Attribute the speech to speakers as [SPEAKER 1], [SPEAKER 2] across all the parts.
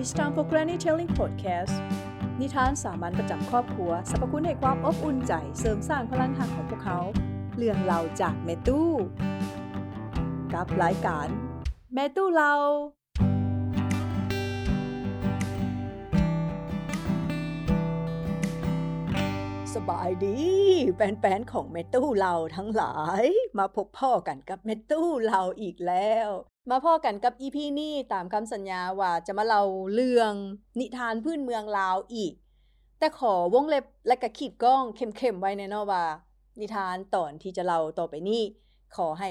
[SPEAKER 1] It's time for Granny Telling Podcast นิทานสามัญประจำครอบครัวสรรพคุณให้ความอบอุ่นใจเสริมสร้างพลังหักของพวกเขา เรื่องเล่าจากแม่ตู้ กับรายการ แม่ตู้เรา บายดีแฟนๆของแม่ตู้เราทั้งหลาย มาพบพ่อกันกับแม่ตู้เราอีกแล้ว มาพ่อกันกับอีพีนี้ตามคำสัญญาว่าจะมาเล่าเรื่องนิทานพื้นเมืองลาวอีก แต่ขอวงเล็บและกระขีดก้องเข้มๆไว้ในนอว่า นิทานตอนที่จะเล่าต่อไปนี้ขอให้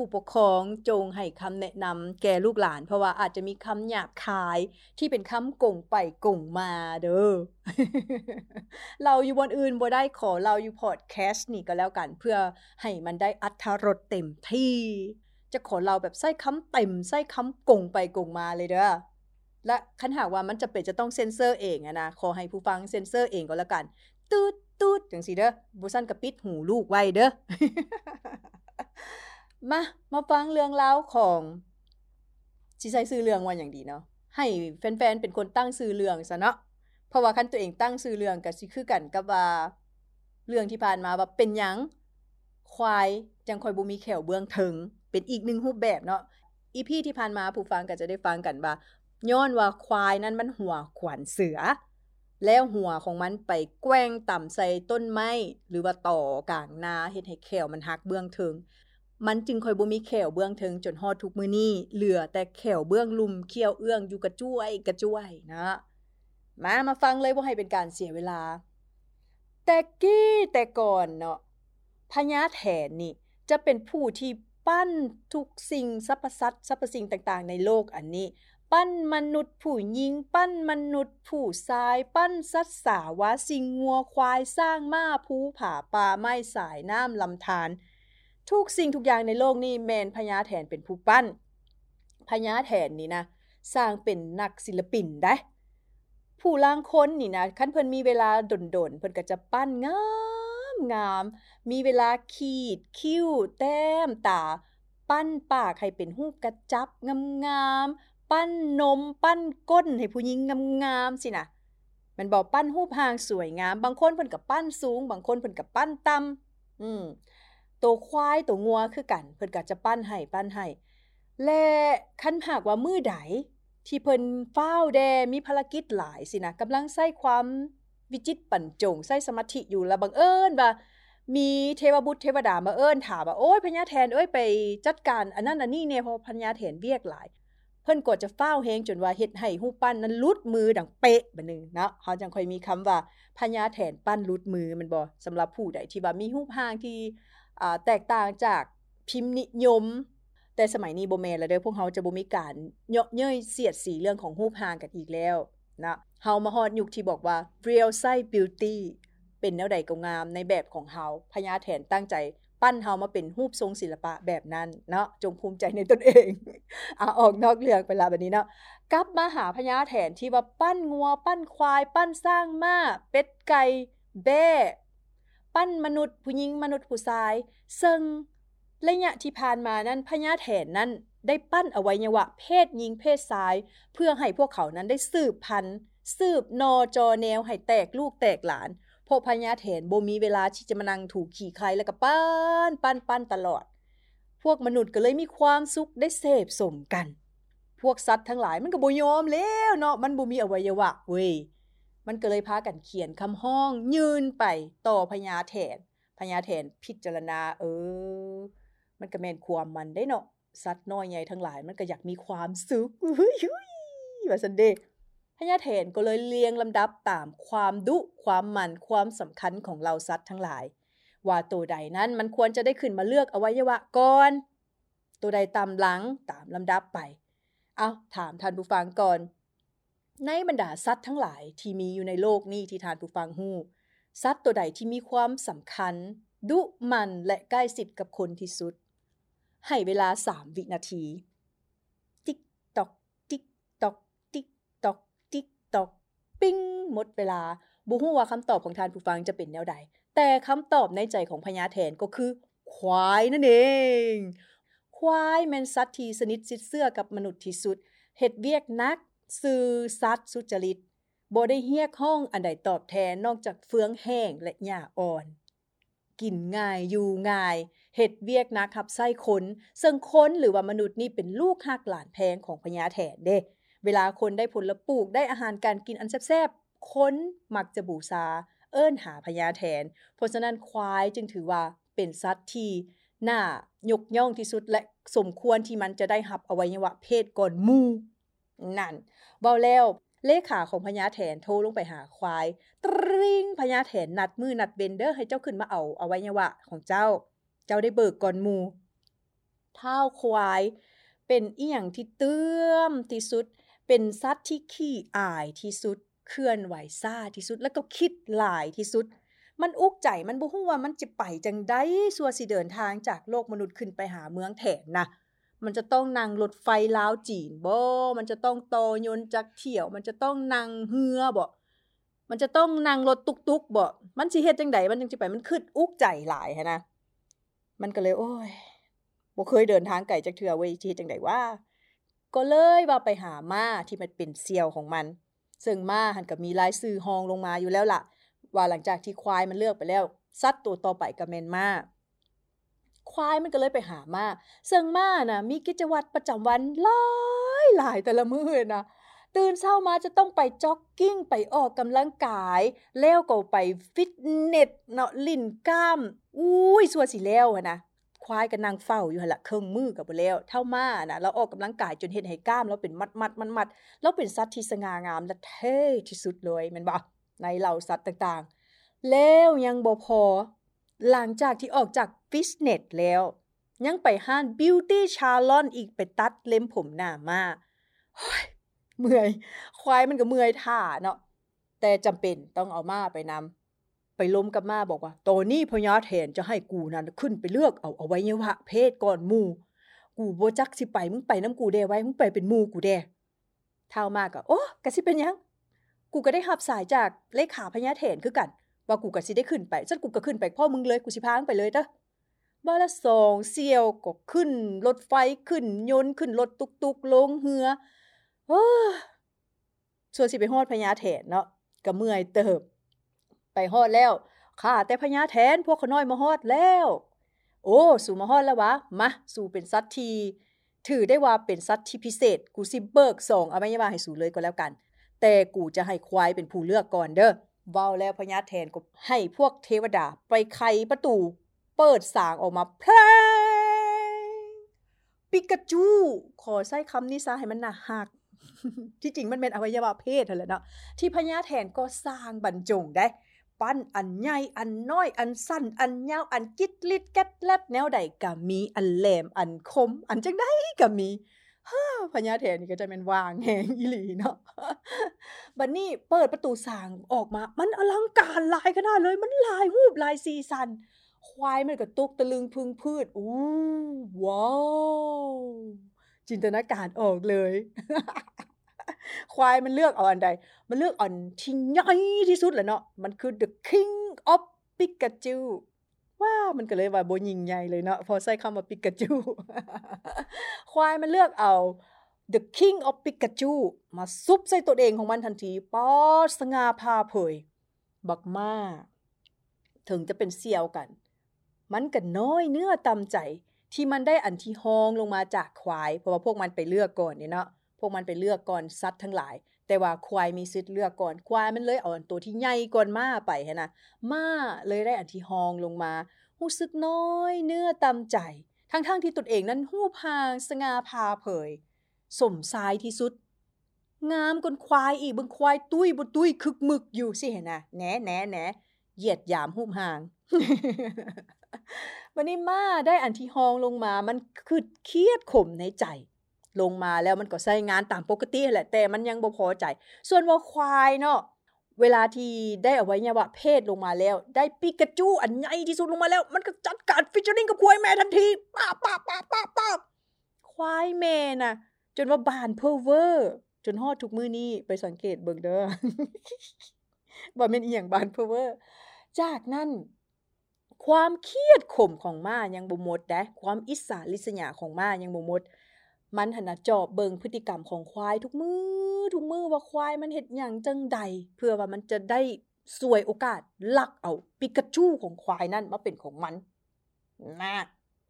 [SPEAKER 1] ผู้ปกครองจงให้คำแนะนำแก่ลูกหลาน เพราะว่าอาจจะมีคำหยาบคายที่เป็นคำกงไปกงมาเด้อ เราอยู่บนอื่นบ่ได้ขอเราอยู่พอดแคสต์นี่ก็แล้วกัน เพื่อให้มันได้อัธรสเต็มที่ จะขอเราแบบใส่คำเต็มใส่คำกงไปกงมาเลยเด้อและคันหากว่ามันจะเป็นจะต้องเซ็นเซอร์เองอะนะขอให้ผู้ฟังเซ็นเซอร์เองก็แล้วกันตูดตูดจังซี่เด้อบ่ซั่นก็ปิดหูลูกไว้เด้อ มา มาฟังเรื่องราวของสิใช้ชื่อเรื่องว่าหยังดีเนาะให้แฟนๆเป็นคนตั้งชื่อเรื่องซะเนาะเพราะว่าคันตัวเองตั้งชื่อเรื่องก็สิคือกันกับว่าเรื่องที่ผ่านมาว่าเป็นหยังควายจังค่อยบ่มีแขวเบื้องถึงเป็นอีกหนึ่งรูปแบบเนาะอีพี่ที่ผ่านมาผู้ฟังก็จะได้ฟังกันว่าย้อนว่าควายนั้นมันหัวขวานเสือ แล้วหัวของมันไปแกว้งต่ำใส่ต้นไม้หรือว่าต่อกลางนาเฮ็ดให้แขวมันหักเบื้องถึง มันจึงคอยบ่มีแขวเบื้องถึงจนฮอดทุกมื้อนี้เหลือแต่แขวเบื้องลุ่มเขี้ยวเอื้องอยู่กระจ้วยกระจ้วยนะมามาฟังเลยบ่ให้เป็นการเสียเวลา แต่กี้แต่ก่อนเนาะพญาแถนนี่จะเป็นผู้ที่ปั้นทุกสิ่งสรรพสัตว์สรรพสิ่งต่างๆ ในโลกอันนี้ ปั้นมนุษย์ผู้หญิง ปั้นมนุษย์ผู้ชาย ปั้นสัตว์สาวาสิ่งงัวควายสร้างม้าภูผาป่าไม้สายน้ำลำธาร ทุกสิ่งทุกอย่างในโลกนี้แมนพญาแถนเป็นผู้ปั้นพญาแถนนี่นะ สร้างเป็นนักศิลปินได้ ผู้ล่างคนนี่นะคันเพิ่นมีเวลาดนๆเพิ่นก็จะปั้นงามงาม มีเวลาขีด คิ้ว แต้ม ตา ปั้นปากให้เป็นรูปกระจับงามๆปั้นนม ปั้นก้นให้ผู้หญิงงามๆสินะมันบอกปั้นรูปร่างสวยงาม บางคนเพิ่นก็ปั้นสูง บางคนเพิ่นก็ปั้นต่ำอืม โตควายโตงัวคือกัน เพิ่นก็จะปั้นให้ปั้นให้และคันหากว่ามือใดที่เพิ่นฟ้าแดมีภารกิจหลายสินะกำลังใช้ความวิจิตรบรรจงใช้สมาธิอยู่แล้วบังเอิญว่ามีเทวบุตรเทวดามาเอิ้นถามว่าโอ้ยพญาแทนเอ้ยไปจัดการอันนั้นอันนี้แน่เพราะพญาแทนเวียกหลาย เพิ่นก็จะฟ้าวแฮงจนว่าเฮ็ดให้รูปั้นนั้นลุดมือดังเป๊ะบัดนึงเนาะเฮาจังค่อยมีคำว่าพญาแทนปั้นลุดมือมันบ่สำหรับผู้ใดที่ว่ามีรูปร่างที่ แตกต่างจากพิมพ์นิยม แต่สมัยนี้โบ่แม่นแล้วเด้อพวกเฮาจะบ่มีการเยาะเย้ยเสียดสีเรื่องของรูปร่างกันอีกแล้วนะเฮามาฮอดยุคที่บอกว่า real size beauty เป็นแนวใดก็งามในแบบของเฮาพญาแถนตั้งใจปั้นเฮามาเป็นรูปทรงศิลปะแบบนั้นเนาะจงภูมิใจในตนเองเอาออกนอกเรื่องไปล้วบัดนี้เนาะกลับมาหาพญาแถนที่ว่าปั้นงัว ปั้นควาย ปั้นสร้างม้าเป็ดไก่แบ้ ปั้นมนุษย์ ผู้หญิงมนุษย์ผู้ชาย ซึ่งระยะที่ผ่านมานั้นพญาแถนนั้นได้ปั้นอวัยวะเพศหญิงเพศชาย เพื่อให้พวกเขานั้นได้สืบพันธุ์สืบนอจอแนวให้แตกลูกแตกหลานพวกพญาแถนบ่มีเวลาที่จะมานั่งถูกขี่ใครแล้วก็ปั้นปั้นปั้นตลอด พวกมนุษย์ก็เลยมีความสุขได้เสพสมกัน พวกสัตว์ทั้งหลายมันก็บ่ยอมแล้วเนาะมันบ่มีอวัยวะเว้ย มันก็เลยพากันเขียนคำห้อง ยืนไปต่อพญาแถนพญาแถนพิจารณา เออ มันก็แม่นความมันได้เนาะสัตว์น้อยใหญ่ทั้งหลายมันก็อยากมีความสุขอุ้ยว่าซั่นเด้พญาแถนก็เลยเรียงลำดับตามความดุความมันความสำคัญของเหล่าสัตว์ทั้งหลาย ว่าตัวใดนั้นมันควรจะได้ขึ้นมาเลือกอวัยวะก่อน ตัวใดตามหลังตามลำดับไป เอาถามท่านผู้ฟังก่อน ในบรรดาสัตว์ทั้งหลายที่มีอยู่ในโลกนี้ที่ท่านผู้ฟังฮู้สัตว์ตัวใดที่มีความสำคัญ ดุหมั่นและใกล้ชิดกับคนที่สุด ให้เวลา 3 วินาที ติ๊กตอกติ๊กตอกติ๊กตอกติ๊กตอกปิ้งหมดเวลาบ่ฮู้ว่าคำตอบของทานผู้ฟังจะเป็นแนวใด แต่คำตอบในใจของพญาแถนก็คือ ควายนั่นเอง ควายแม่นสัตว์ที่สนิทชิดเสื้อกับมนุษย์ที่สุดเฮ็ดเวียกนัก ซื่อสัตว์สุจริตบ่ได้เรียกห้องอันใดตอบแทนนอกจากเฟืองแห้งและหญ้าอ่อน กินง่ายอยู่ง่ายเฮ็ดเวียกนักรับใส้คนซึ่งคนหรือว่ามนุษย์นี่เป็นลูกหักหลานแพงของพญาแถนเด้ เวลาคนได้ผลปลูกได้อาหารการกินอันแซ่บๆคนมักจะบูชาเอิ้นหาพญาแถน เพราะฉะนั้นควายจึงถือว่าเป็นสัตว์ที่น่ายกย่องที่สุดและสมควรที่มันจะได้รับอวัยวะเพศก่อนหมู่ นั่นเว้าแล้วเลขาของพญาแถนโทรลงไปหาควาย ตริงพญาแถนนัดมือนัดเบนเดอร์ให้เจ้าขึ้นมาเอาเอาวัยวะของเจ้า เจ้าได้เบิกก่อนมูเท้าควายเป็นเอีหยังที่เตื้อมที่สุด เป็นสัตว์ที่ขี้อายที่สุด เคลื่อนไหวซ่าที่สุด แล้วก็คิดหลายที่สุด มันอุกใจมันบ่ฮู้ว่ามันจะไปจังได๋สัวสิเดินทางจากโลกมนุษย์ขึ้นไปหาเมืองแถนนะ มันจะต้องนั่งรถไฟลาวจีนบ่ มันจะต้องโตยนจักเที่ยว มันจะต้องนั่งเรือบ่ มันจะต้องนั่งรถตุกๆบ่ มันสิเฮ็ดจังได๋มันจังสิไป มันคิดอุกใจหลายหันนะ มันก็เลย โอ้ยบ่เคยเดินทางไกลจักเทื่อเว้ยสิเฮ็ดจังได๋วะก็เลยว่าไปหาม้าที่มันเป็นเสี่ยวของมัน ซึ่งม้าหันก็มีรายชื่อฮองลงมาอยู่แล้วล่ะ ว่าหลังจากที่ควายมันเลือกไปแล้วสัตว์ตัวต่อไปก็แม่นม้า ควายมันก็เลยไปหามาเซึ่งมาน่ะมีกิจวัตรประจำวันหลายหลายแต่ละมื้อนะตื่นเช้ามาจะต้องไปจ็อกกิ้งไปออกกำลังกาย แล้วก็ไปฟิตเนสเนาะลิ่นกล้าม อุ้ยสัวสิแล้วนะควายก็นั่งเฝ้าอยู่หั่นละเครึ่องมือก็บ่แล้วเท่ามาน่ะเราออกกำลังกายจนเฮ็ดให้กล้ามเราเป็นมัดๆมัดๆเราเป็นสัตว์ที่สง่างามและเท่ที่สุดเลยแม่นบ่ในเหล่าสัตว์ต่างๆ แล้วยังบ่พอ หลังจากที่ออกจากฟิตเนสแล้ว ยังไปห้าน Beauty Salon อีกไปตัดเล็มผมหน้ามาเมื่อย ควายมันก็เมื่อยท่าเนาะแต่จำเป็นต้องเอามาไปนำไปล้มกับมาบอกว่าตอนนี้พญาแทนจะให้กูนั้นขึ้นไปเลือกเอาเอาไว้ยวะเพศก่อนมูกูโบจักสิไปมึงไปนำกูแดไว้มึงไปเป็นมูกูแดเท่ามากก็โอ้ก็สิเป็นยัง กูก็ได้รับสายจากเลขาพญาแทนคือกัน ว่ากูก็สิได้ขึ้นไปซั่นกูก็ขึ้นไปพ่อมึงเลยกูสิพางไปเลยเด้อบ่ละ2เสี่ยวก็ขึ้นรถไฟขึ้นยนต์ขึ้นรถตุกๆลงเหือโอ้ส่วนสิไปฮอดพญาแถนเนาะก็เมื่อยเติบ ไปฮอดแล้วข้าแต่พญาแถนพวกขน้อยมาฮอดแล้ว โอ้สู่มาฮอดแล้ววะมาสู่เป็นสัตว์ทีถือได้ว่าเป็นสัตว์ที่พิเศษ กูสิเบิก2อวัยวะให้สู่เลยก็แล้วกัน แต่กูจะให้ควายเป็นผู้เลือกก่อนเด้อ เว้าแล้วพญาแทนก็ให้พวกเทวดาไปไขประตู เปิดสางออกมาแพลปิกาจู ขอใช้คำนี้ซะให้มันน่าฮัก ที่จริงมันเป็นอวัยวะเพศนั่นแหละเนาะที่พญาแทนก็สร้างบรรจงได้ ปั้นอันใหญ่อันน้อย อันสั้น อันยาว อันกิดลิดแก๊ดแลบแนวใดก็มีอันแหลมอันคม อันจังได๋ก็มี พญาแทนนี่ก็จะเป็นวางแหงอีหลีเนาะบันนี้เปิดประตูสางออกมา มันอลังการลายขนาดเลย มันลายรูปลายสีสัน ควายมันก็ตุกตะลึงพึงพืชอู้ว้าวจินตนาการออกเลย ควายมันเลือกเอาอันใด มันเลือกอันที่ใหญ่ที่สุดแหละเนาะ มันคือ the king of pikachu ว่ามันก็เลยว่าบ่ยิ่งใหญ่เลยเนาะพอใช้คำว่าปิกาจู ควายมันเลือกเอา The King of Pikachu มาซุบใส่ตัวเองของมันทันทีป๊อสง่าพาเผย บักมาถึงจะเป็นเสี่ยวกัน มันก็นน้อยเนื้อตำใจ ที่มันได้อันที่หองลงมาจากควาย เพราะว่าพวกมันไปเลือกก่อนนี่เนาะพวกมันไปเลือกก่อนสัตว์ทั้งหลาย แต่ว่าควายมีสิทธิ์เลือกก่อน ควายมันเลยเอาอันตัวที่ใหญ่ก่อนมาไปนะมาเลยได้อันที่หองลงมารู้สึกน้อยเนื้อตำใจ ทั้งๆทที่ตนเองนั้นหู้พางสง่าพาเผย สมสายที่สุด งามกนควายอีกบึงควายตุ้ยบ่ตุ้ยคึกมึกอยู่สิเห็นนะแหนแหนแหนเหยียดยามหู้พาง วันนี้มาได้อันที่หองลงมา มันคือเครียดขมในใจ ลงมาแล้วมันก็ใช้งานตามปกติแหละแต่มันยังบ่พอใจ ส่วนว่าควายเนาะเวลาที่ได้อวัยวะเพศลงมาแล้ว ได้ปิกาจูอันใหญ่ที่สุดลงมาแล้ว มันก็จัดการฟิชเชอริงกับควายแม่ทันทีป้าป้าป้าป้าป้าควายแม่น่ะ จนว่าบานเพอเวอร์จนฮอดทุกมือนี้ไปสังเกตเบิ่งเด้อบ่แม่นอีหยังบานเพอเวอร์จากนั้นความเครียดข่มของม้ายังบ่หมดเด้ความอิสาริษยาของม้ายังบ่หมด มันหันนะจอบเบิงพฤติกรรมของควายทุกมือทุกมือว่าควายมันเฮ็ดหยังจังใด เพื่อว่ามันจะได้สวยโอกาสลักเอาปิกาจูของควายนั่นมาเป็นของมันนะ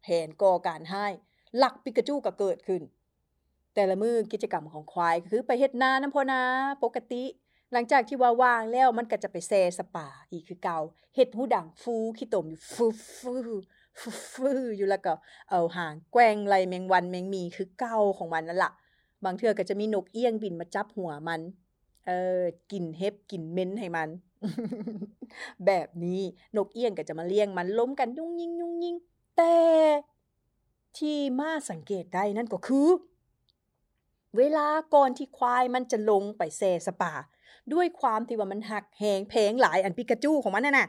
[SPEAKER 1] แผนก่อการให้ลักปิกาจูก็เกิดขึ้น แต่ละมือกิจกรรมของควายคือไปเฮ็ดนานำพอนาปกติ หลังจากที่ว่าว่างแล้วมันก็จะไปแซสปาอีกคือเก่าเฮ็ดหูดังฟูขี้ตมอยู่ฟูฟู ฟูฟูอยู่แล้วก็เอาหางแกว่งไล่แมงวันแมงมีคือเก่าของมันนั่นล่ะ บางเทื่อก็จะมีนกเอี้ยงบินมาจับหัวมัน เออกินเห็บกินเม้นให้มัน แบบนี้นกเอี้ยงก็จะมาเลี้ยงมันล้มกันยุ่งยิงยุ่งยิงแต่ที่มาสังเกตได้นั่นก็คือ เวลาก่อนที่ควายมันจะลงไปแซสปา ด้วยความที่ว่ามันหักแหงแพงหลายอันปิกาจูของมันน่ะนะ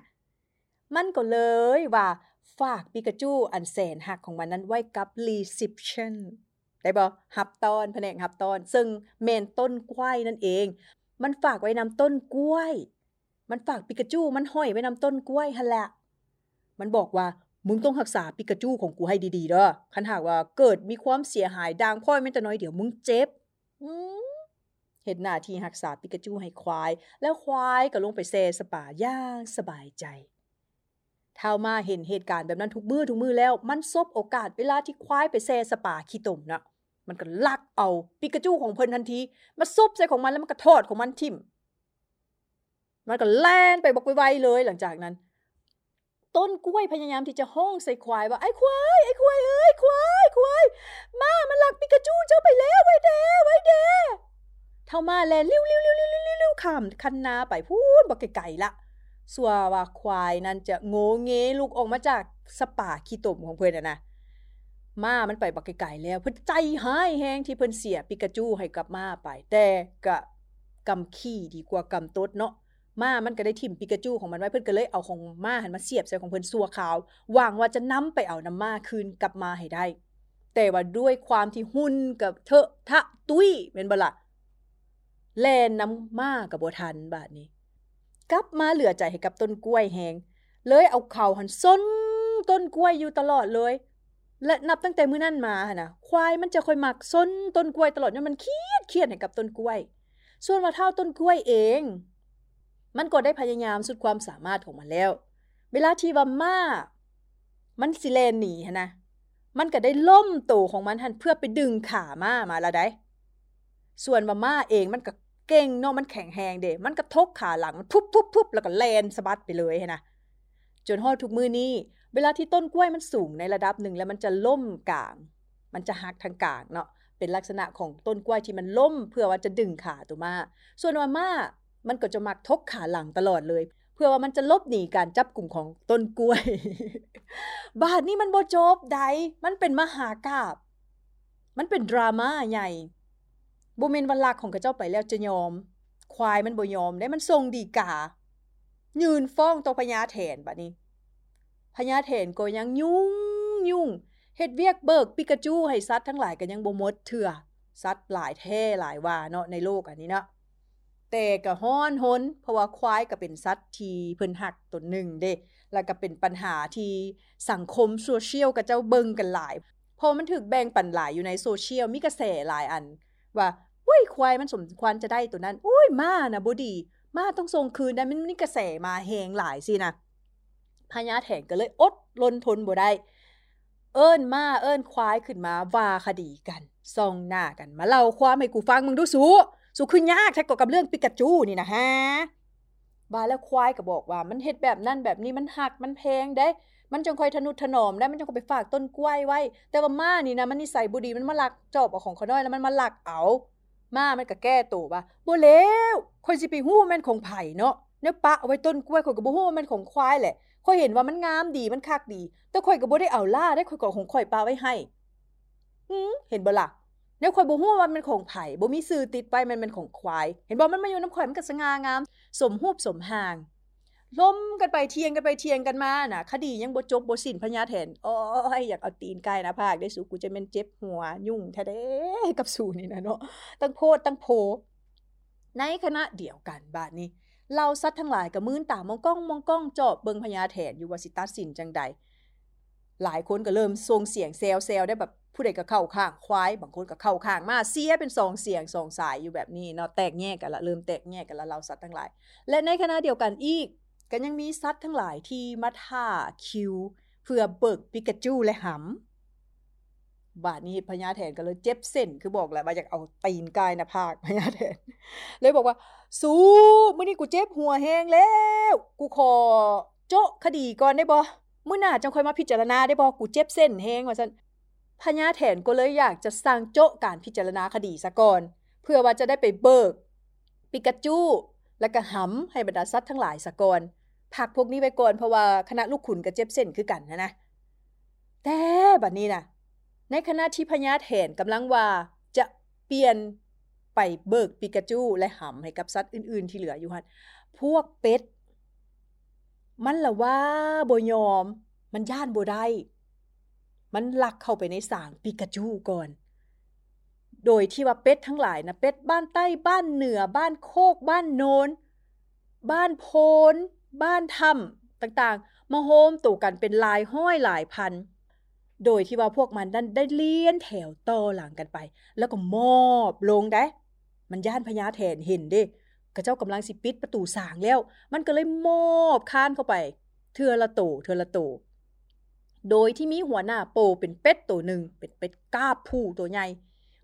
[SPEAKER 1] มันก็เลยว่า ฝากปิกาจูอันแสนหักของมันนั้นไว้กับ reception ได้บ่หับตอนแผนกหับตอน ซึ่งแม่นต้นกล้วยนั่นเอง มันฝากไว้นำต้นกล้วย มันฝากปิกาจูมันห้อยไว้นำต้นกล้วยหั่นแหละมันบอกว่ามึงต้องรักษาปิกาจูของกูให้ดีๆเด้อคันหากว่าเกิดมีความเสียหายดังพ่อยแม้แต่น้อยเดี๋ยวมึงเจ็บเฮ็ดหน้าที่รักษาปิกาจูให้ควาย แล้วควายก็ลงไปแช่สปาอย่างสบายใจ ถ้าม้าเห็นเหตุการณ์แบบนั้นทุกมือทุกมือแล้ว มันซบโอกาสเวลาที่ควายไปแช่สปาขี้ตมนะมันก็ลักเอาปิกาจูของเพิ่นทันที มาซบใส่ของมันแล้วมันก็ทอดของมันทิ่ม มันก็แล่นไปบอกไวๆเลยหลังจากนั้น ต้นกล้วยพยายามที่จะห้องใส่ควายว่าไอ้ควายไอ้ควายเอ้ยควายควายมามันลักปิกาจูเจ้าไปแล้วไว้แดไว้แดเท่ามาแลนลิ้วๆๆๆๆๆข้ามคันนาไปพูนบ่ไกลๆละ สัวว่าควายนั้นจะโงเงลุกออกมาจากสป่าขี้ตมของเพิ่นน่ะนะม้ามันไปบักไกลๆแล้ว เพิ่นใจหายแฮงที่เพิ่นเสียปิกาจูให้กับมาไป แต่ก็กำขี้ดีกว่ากำตดเนาะม้ามันก็ได้ทิ่มปิกาจูของมันไว้เพิ่นก็เลยเอาของม้าหันมาเสียบใส่ของเพิ่นสัวขาวหวังว่าจะนำไปเอาน้ำมาคืนกลับมาให้ได้ แต่ว่าด้วยความที่หุ่นกับเถอะทะตุ้ยแม่นบ่ล่ะแล่นน้ำม้าก็บ่ทันบาดนี้ กลับมาเหลือใจให้กับต้นกล้วยแหงเลยเอาเข่าหันซ้นต้นกล้วยอยู่ตลอดเลย และนับตั้งแต่มื้อนั้นมาหนะควายมันจะค่อยมักซ้นต้นกล้วยตลอดจนมันเครียดเครียดให้กับต้นกล้วย ส่วนว่าเท่าต้นกล้วยเอง มันก็ได้พยายามสุดความสามารถของมันแล้ว เวลาที่ว่ามามันสิแลนหนีหนะมันก็ได้ล่มโตของมันหันเพื่อไปดึงขามามาละได้ ส่วนว่ามาเองมันก็ เก่งเนาะมันแข็งแรงเดมันกระทกขาหลังมันพุบๆๆแล้วก็แลนสะบัดไปเลยนะจนฮอดทุกมือนี้ เวลาที่ต้นกล้วยมันสูงในระดับหนึ่งแล้วมันจะล่มกลาง มันจะหักทางกลางเนาะเป็นลักษณะของต้นกล้วยที่มันล่ม เพื่อว่าจะดึงขาตัวมา ส่วนวาม่ามันก็จะมักทกขาหลังตลอดเลยเพื่อว่ามันจะลบหนีการจับกลุ่มของต้นกล้วย บาดนี้มันบ่จบใด มันเป็นมหากาบ มันเป็นดราม่าใหญ่ บ่แม่นว่าลักของกระเจ้าไปแล้วจะยอม ควายมันบ่ยอมได้มันทรงดีกา ยืนฟ้องต่อพญาแถนบัดนี้พญาแถนก็ยังยุ่งยุ่งเฮ็ดเวียกเบิกปิกาจูให้สัตว์ทั้งหลายก็ยังบ่หมดเถื่อสัตว์หลายแท้หลายว่าเนาะในโลกอันนี้เนาะแต่ก็ฮ้อนหนเพราะว่าควายก็เป็นสัตว์ที่เพิ่นฮักตนหนึ่งเด้แล้วก็เป็นปัญหาที่สังคมโซเชียลกับเจ้าเบิงกันหลายพอมันถึกแบ่งปันหลายอยู่ในโซเชียลมีกระแสหลายอัน ว่า อุ้ยควายมันสมควรจะได้ตัวนั้นอุ้ยมานะบดีมาต้องส่งคืนได้มันมีกระแสมาแหงหลายสินะพญาแถงก็เลยอดลนทนบ่ได้เอิ้นมาเอิ้นควายขึ้นมาว่าคดีกันส่องหน้ากัน มาเล่าความให้กูฟังมึงดูสูสูคือยากแท้กกับเรื่องปิกาจูนี่นะฮะบาแล้วควายก็บอกว่ามันเฮ็ดแบบนั้นแบบนี้มันหักมันแพงได้ มันจังคอยทนุถนอมได้มันจังคอยไปฝากต้นกล้วยไว้ แต่ว่ามานี่นะมันนิสัยบ่ดีมันมาลักจอบเอาของเขาน้อยแล้วมันมาลักเอา มามันก็แก้ตัวว่าบ่แล้วคนสิไปฮู้มันของไผเนาะเนี่ยปะเอาไว้ต้นกล้วยข่อยก็บ่ฮู้ว่ามันของควายแหละข่อยเห็นว่ามันงามดีมันคักดี แต่ข่อยก็บ่ได้เอาล่าได้ข่อยก็ของข่อยปาไว้ให้อือเห็นบ่ล่ะแนวข่อยบ่ฮู้ว่ามันของไผบ่มีสื่อติดไปมันเป็นของควาย เห็นบ่มันมาอยู่นำข่อยมันก็สง่างาม สมรูปสมหาง ล้มกันไปเทียงกันไปเทียงกันมาน่ะ คดียังบ่จบบ่สิ้นพญาแถนโอ้ยอยากเอาตีนไก่นะภาคได้สุกูจะแม่นเจ็บหัว ยุ่งแท้เด้กับสูนี่นะเนาะตั้งโพดตั้งโพ ในคณะเดียวกันบาดนี้เราสัตว์ทั้งหลายก็มื้นตามองกล้องมองกล้องจอบเบิงพญาแถนอยู่ว่าสิตัดสินจังใดหลายคนก็เริ่มส่งเสียงแซวๆได้แบบผู้ใดก็เข้าข้างควายบางคนก็เข้าข้างมาเสียเป็น2เสียง2สายอยู่แบบนี้เนาะแตกแยกกันละเริ่มแตกแยกกันละเราสัตว์ทั้งหลาย และในขณะเดียวกันอีก ก็ยังมีสัตว์ทั้งหลายที่มาท่าคิว เพื่อเบิกปิกาจูและหำบาดนี้พญาแทนก็เลยเจ็บเส้นคือบอกแหละว่าอยากเอาตีนกายน้าผากพญาแทน เลยบอกว่า สู้มื้อนี้กูเจ็บหัวแฮงแล้ว กูขอโจะคดีก่อนได้บ่มื้อหน้าจังค่อยมาพิจารณาได้บ่กูเจ็บเส้นแฮงว่าซั่นพญาแทนก็เลยอยากจะสร้างโจะการพิจารณาคดีซะก่อน เพื่อว่าจะได้ไปเบิกปิกาจูและก็หำให้บรรดาสัตว์ทั้งหลายซะก่อน พักพวกนี้ไว้ก่อนเพราะว่าคณะลูกขุนก็เจ็บเส้นคือกันนะนะ แต่บัดนี้นะในขณะที่พญาแทนกำลังว่าจะเปลี่ยนไปเบิกปิกาจูและหำให้กับสัตว์อื่น ๆ ที่เหลืออยู่หั่นพวกเป็ด มันละว่าบ่ยอม มันย่านบ่ได้ มันลักเข้าไปในสางปิกาจูก่อน โดยที่ว่าเป็ดทั้งหลายนะเป็ดบ้านใต้บ้านเหนือบ้านโคกบ้านโนน บ้านโพน บ้านถ้ำต่างๆ มาโฮมตู่กันเป็นลายห้อยหลายพัน โดยที่ว่าพวกมันนั้นได้เลี้ยนแถวต่อหลังกันไป แล้วก็มอบลงได้มันย่านพญาแทนเห็นเด้กระเจ้ากำลังสิปิดประตูสางแล้ว มันก็เลยมอบคานเข้าไป เทือละโตเทือละโตโดยที่มีหัวหน้าโปเป็นเป็ดตัวหนึ่งเป็นเป็ดกาบผู้ตัวใหญ่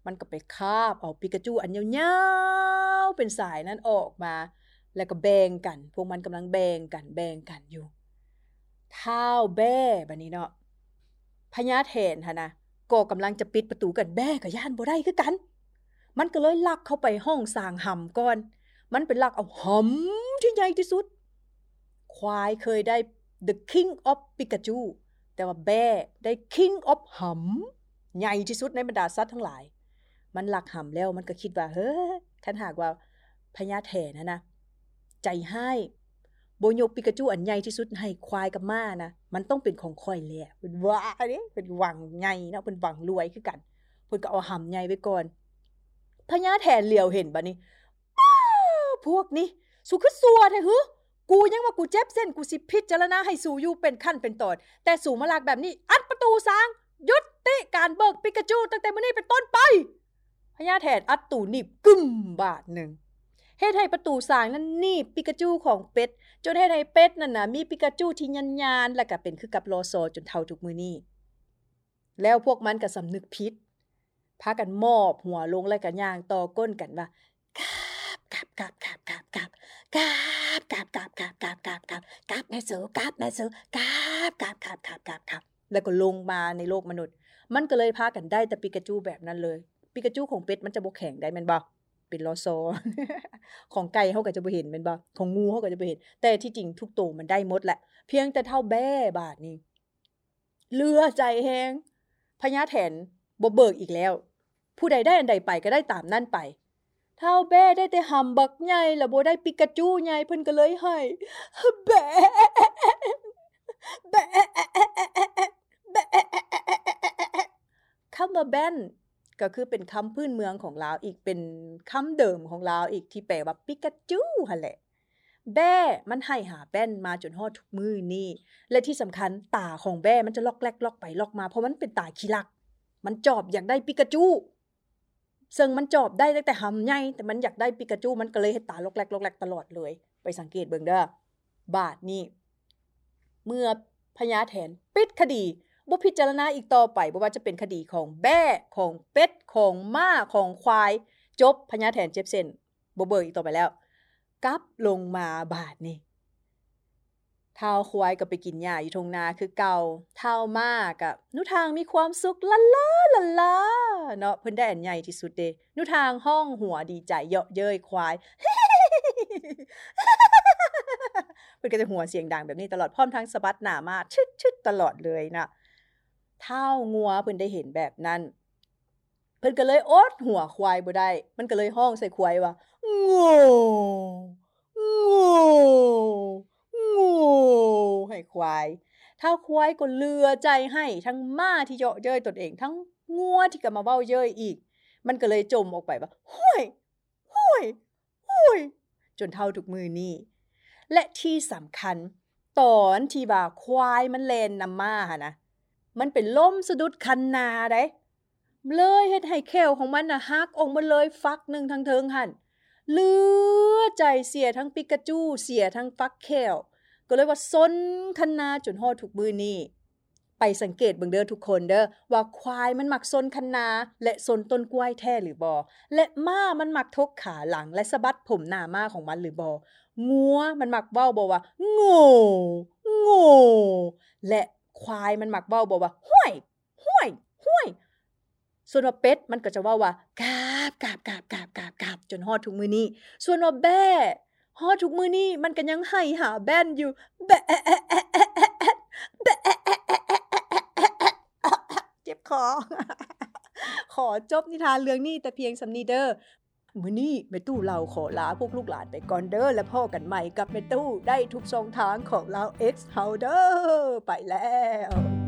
[SPEAKER 1] มันก็ไปคาบเอาปิกาจูอันยาวๆเป็นสายนั้นออกมา แล้วก็แบ่งกัน พวกมันกำลังแบ่งกันแบ่งกันอยู่เท้าแบ้บัดนี้เนาะพญาแทนหั่นะก็กำลังจะปิดประตูกันแบ้ก็ย่านบ่ได้คือกัน มันก็เลยลักเข้าไปห้องสร้างหำก่อน มันเป็นลักเอาหำที่ใหญ่ที่สุด ควายเคยได้ The King of Pikachu แต่ว่าแบ้ได้ King of หำใหญ่ที่สุดในบรรดาสัตว์ทั้งหลาย มันหลักหำแล้วมันก็คิดว่า เฮ้อคันหากว่าพญาแทนนะนะ ใจให้โบยกปิกาจูอันใหญ่ที่สุดให้ควายกับม้านะมันต้องเป็นของค่อยแหละเพิ่นว่าเด้เพิ่นหวังใหญ่นะเพิ่นหวังรวยคือกันเพิ่นก็เอาหำใหญ่ไว้ก่อนพญาแทนเหลียวเห็นบัดนี้พวกนี้สุคือสัวแท้หือกูยังว่ากูเจ็บเส้นกูสิพิจารณาให้สู่อยู่เป็นขั้นเป็นตอนแต่สู่มาลากแบบนี้ อัดประตูสางยุติการเบิกปิกาจูตั้งแต่มื้อนี้เป็นต้นไปพญาแทนอัดตูนิบกึ้มบาทนึง เฮ็ดให้ประตูสางนั้นนี่ปิกาจูของเป็ด จนเฮ็ดให้เป็ดนั่นน่ะมีปิกาจูที่ยันๆแล้วก็เป็นคือกับโลโซจนเท่าทุกมือนี้ แล้วพวกมันก็สำนึกผิดพากันมอบหัวลงแล้วก็ย่างต่อก้นกันว่ากาบกาบกาบกาบกาบกาบกาบกาบกาบกาบกาบกาบกาบแม่เสูกาบแม่เสูกาบกาบกาบกาบกาบกาบแล้วก็ลงมาในโลกมนุษย์ มันก็เลยพากันได้แต่ปิกาจูแบบนั้นเลย ปิกาจูของเป็ดมันจะบ่แข็งได้แม่นบ่ เป็นลอโซของไก่เฮาก็จะบ่เห็นแม่นบ่ของงูเฮาก็จะบ่เห็น แต่ที่จริงทุกโตมันได้มดแหละ เพียงแต่เท่าแบ้บาดนี้เลือใจแฮงพญาแถนบ่เบิกอีกแล้ว ผู้ใดได้อันใดไปก็ได้ตามนั่นไป เท่าแบ้ได้แต่หำบักใหญ่ล้วบ่ได้ปิกาจูใหญ่เพิ่นก็เลยให้แบ้แบ้แบ้คำว่าแบน ก็คือเป็นคำพื้นเมืองของลาวอีกเป็นคำเดิมของลาวอีกที่แปลว่าปิกาจูหั่นแหละ แบ้มันให้หาแป้นมาจนฮอดทุกมือนี่ และที่สำคัญตาของแบ้มันจะลอกแลกลอกไปลอกมาเพราะมันเป็นตาขี้ลัก มันจอบอยากได้ปิกาจูซึ่งมันจอบได้ตั้งแต่หำใหญ่แต่มันอยากได้ปิกาจูมันก็เลยเฮ็ดตาลอกแลกลอกแลกตลอดเลย ไปสังเกตเบิ่งเด้อบาดนี้เมื่อพญาแทนปิดคดี บ่พิจารณาอีกต่อไปบ่ว่าจะเป็นคดีของแบ้ของเป็ดของม้าของควาย จบพญาแทนเจ็บเส้นบ่เบิกอีกต่อไปแล้วกลับลงมาบาดนี้ท้าควายก็ไปกินหญ้าอยู่ทงนาคือเก่าท้าม้าก็นุทางมีความสุขละลาละลาเนาะเพิ่นได้อันใหญ่ที่สุดเดนุทางห้องหัวดีใจเยาะเย้ยควายเพิ่นก็จะหัวเสียงดังแบบนี้ตลอดพร้อมทั้งสะบัดหน้ามาชึดๆตลอดเลยนะ เท้างัวเพิ่นได้เห็นแบบนั้น เพิ่นก็เลยอดหัวควายบ่ได้ มันก็เลยห้องใส่ควายว่าโง่โง่โง่ให้ควายท้าควายก็เลือใจให้ทั้งม้าที่เยาะเย้ยตนเองทั้งงัวที่ก็มาเว้าเย้ยอีก มันก็เลยจมออกไปว่าห้วยห้วยห้วยจนเท่าทุกมือนี้และที่สำคัญ ตอนที่ว่าควายมันแลนนำมาหะนะ มันเป็นล่มสะดุดคันนาได้เลยเฮ็ดให้แควของมันน่ะฮักออกมาเลยฟักหนึ่งทั้งเทิงหั่นเลือใจเสียทั้งปิกาจูเสียทั้งฟักแควก็เลยว่าซนคันนาจนฮอดทุกมือนี้ไปสังเกตเบิ่งเด้อทุกคนเด้อว่าควายมันมักซนคันนา และซนต้นกล้วยแท้หรือบ่และม้ามันมักทกขาหลังและสะบัดผมหน้าม้าของมันหรือบ่งัวมันมักเว้าบ่ว่าโง่โง่และ ควายมันหมักเว้าบ่ว่าห้วยห้วยห้วยส่วนว่าเป็ดมันก็จะว้าว่ากาบกาบกาบกาบกาบกาบจนฮอดทุกมือนี้ ส่วนว่าแบ้ฮอดทุกมือนี้มันก็ยังให้หาแบนอยู่แบะแบะเจ็บคอขอจบนิทานเรื่องนี้แต่เพียงสำนีเด้อ มื่อนี้แม่ตู้เราขอลาพวกลูกหลานไปก่อนเด้อและพ่อกันใหม่กับแม่ตู้ได้ทุกทรงทางของเรา X How เด้อไปแล้ว